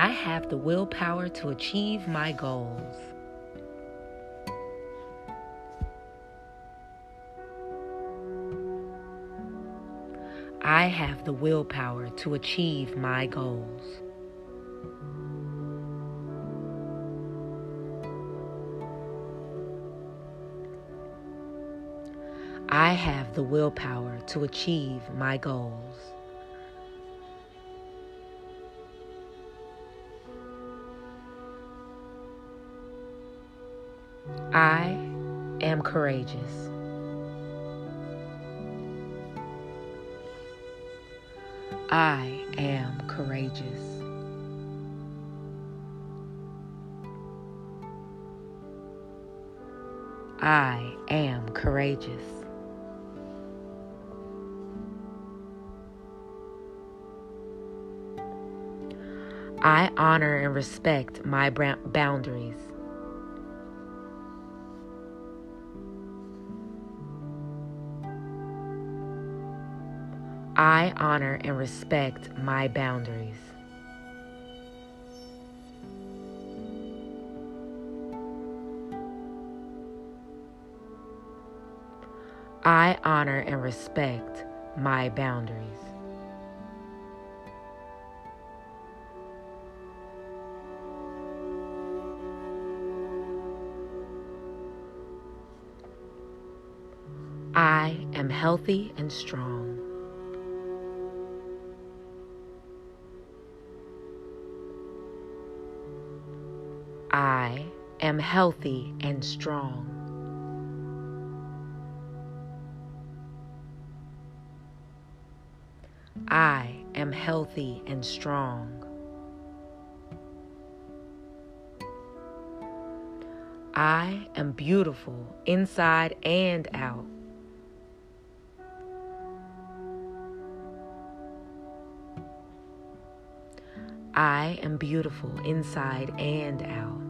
I have the willpower to achieve my goals. I have the willpower to achieve my goals. I have the willpower to achieve my goals. I am courageous. I am courageous. I am courageous. I honor and respect my boundaries. I honor and respect my boundaries. I honor and respect my boundaries. I am healthy and strong. I am healthy and strong. I am healthy and strong. I am beautiful inside and out. I am beautiful inside and out.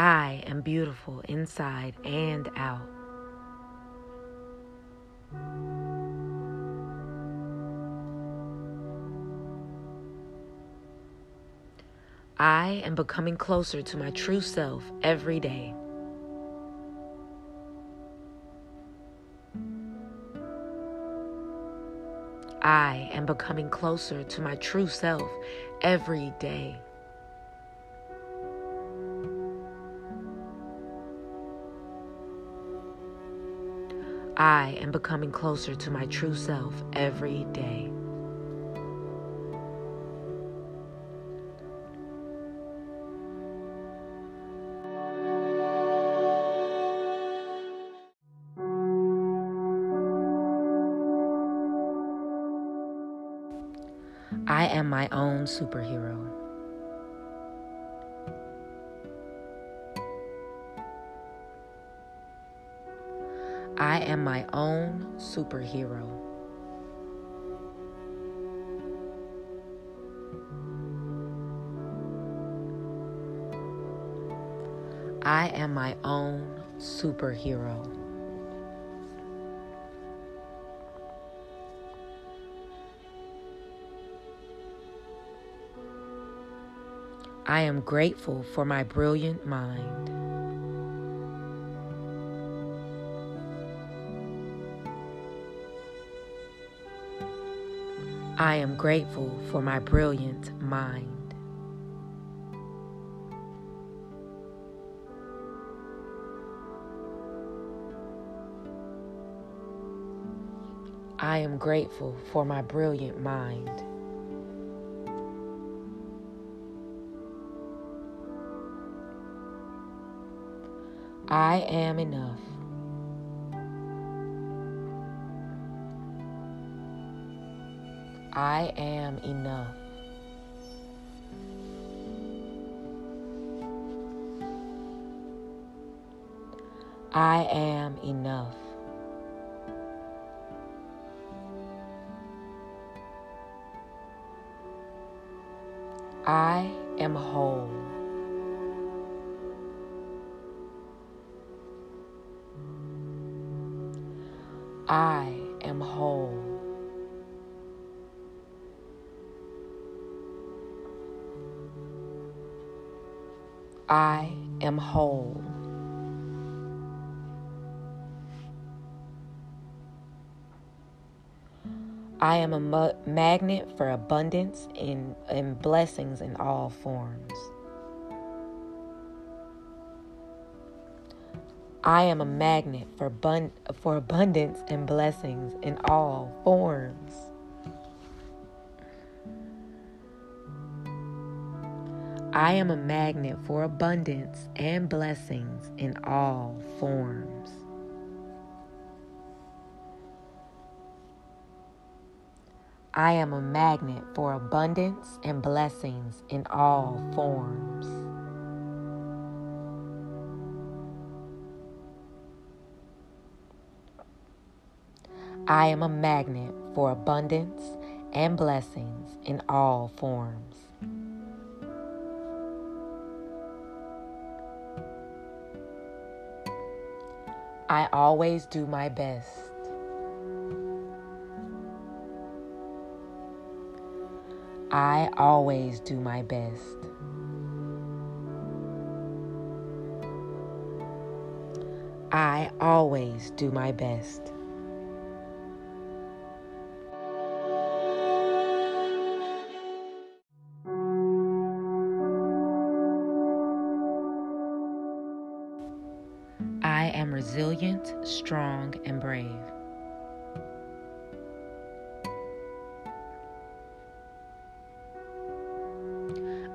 I am beautiful inside and out. I am becoming closer to my true self every day. I am becoming closer to my true self every day. I am becoming closer to my true self every day. I am my own superhero. I am my own superhero. I am my own superhero. I am grateful for my brilliant mind. I am grateful for my brilliant mind. I am grateful for my brilliant mind. I am enough. I am enough. I am enough. I am whole. I am whole. I am whole. I am a ma- magnet for abundance and, and blessings in all forms. I am a magnet for, bun- for abundance and blessings in all forms. I am a magnet for abundance and blessings in all forms. I am a magnet for abundance and blessings in all forms. I am a magnet for abundance and blessings in all forms. I always do my best. I always do my best. I always do my best. Am resilient, strong, and brave.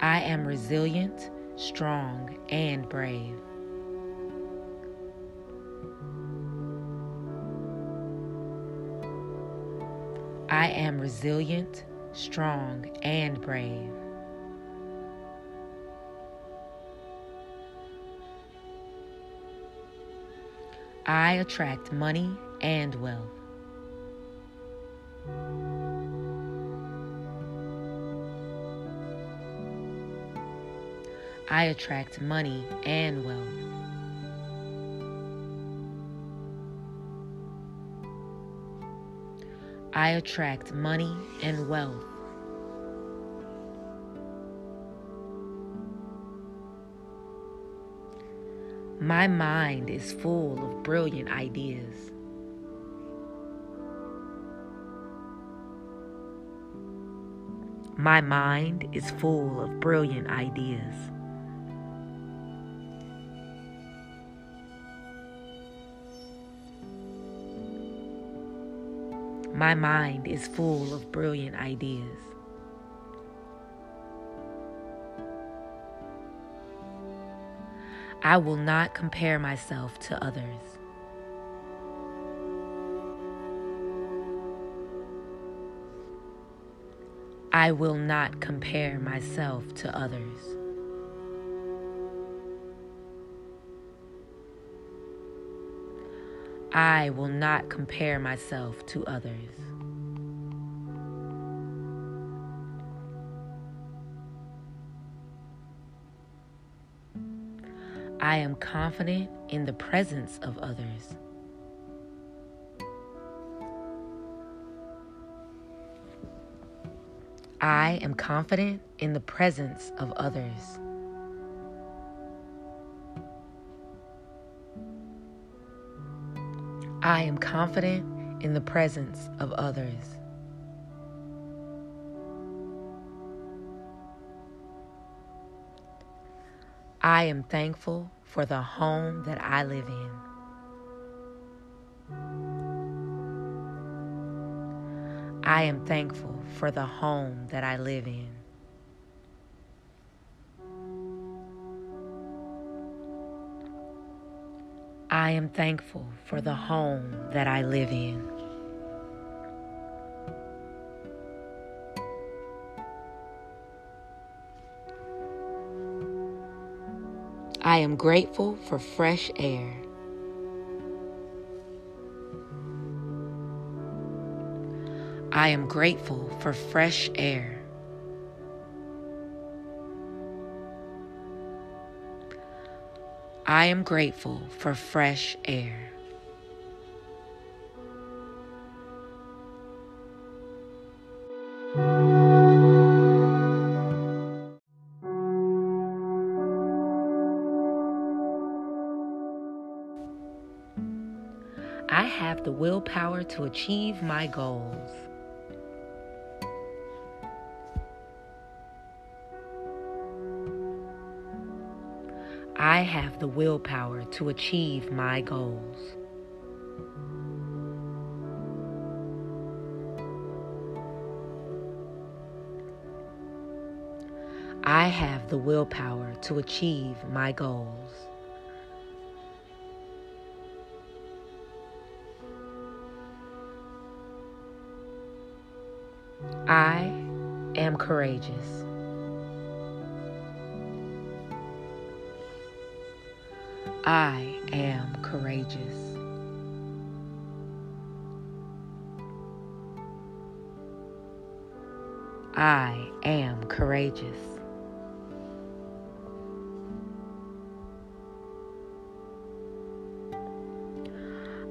I am resilient, strong, and brave. I am resilient, strong, and brave. I attract money and wealth. I attract money and wealth. I attract money and wealth. My mind is full of brilliant ideas. My mind is full of brilliant ideas. My mind is full of brilliant ideas. I will not compare myself to others. I will not compare myself to others. I will not compare myself to others. I am confident in the presence of others. I am confident in the presence of others. I am confident in the presence of others. I am thankful for the home that I live in. I am thankful for the home that I live in. I am thankful for the home that I live in. I am grateful for fresh air. I am grateful for fresh air. I am grateful for fresh air. Have the willpower to achieve my goals. I have the willpower to achieve my goals. I have the willpower to achieve my goals. I am courageous. I am courageous. I am courageous.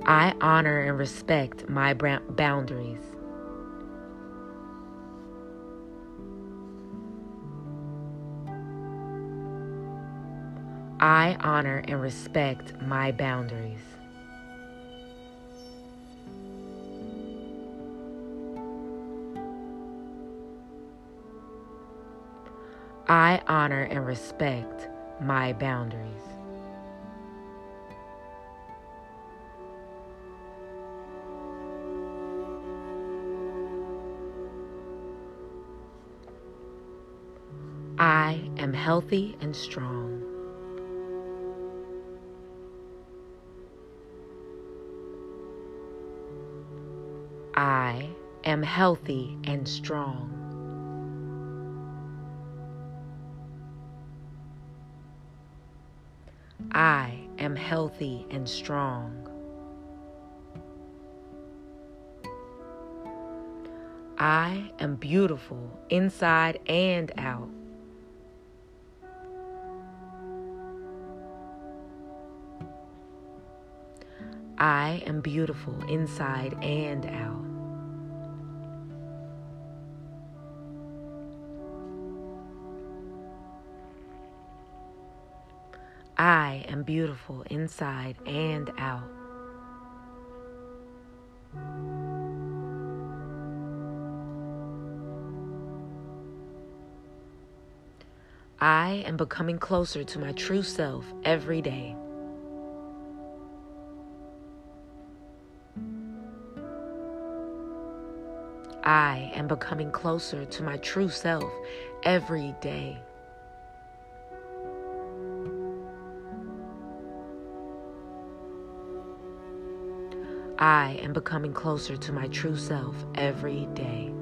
I honor and respect my boundaries. I honor and respect my boundaries. I honor and respect my boundaries. I am healthy and strong. I am healthy and strong. I am healthy and strong. I am beautiful inside and out. I am beautiful inside and out. I am beautiful inside and out. I am becoming closer to my true self every day. I am becoming closer to my true self every day. I am becoming closer to my true self every day.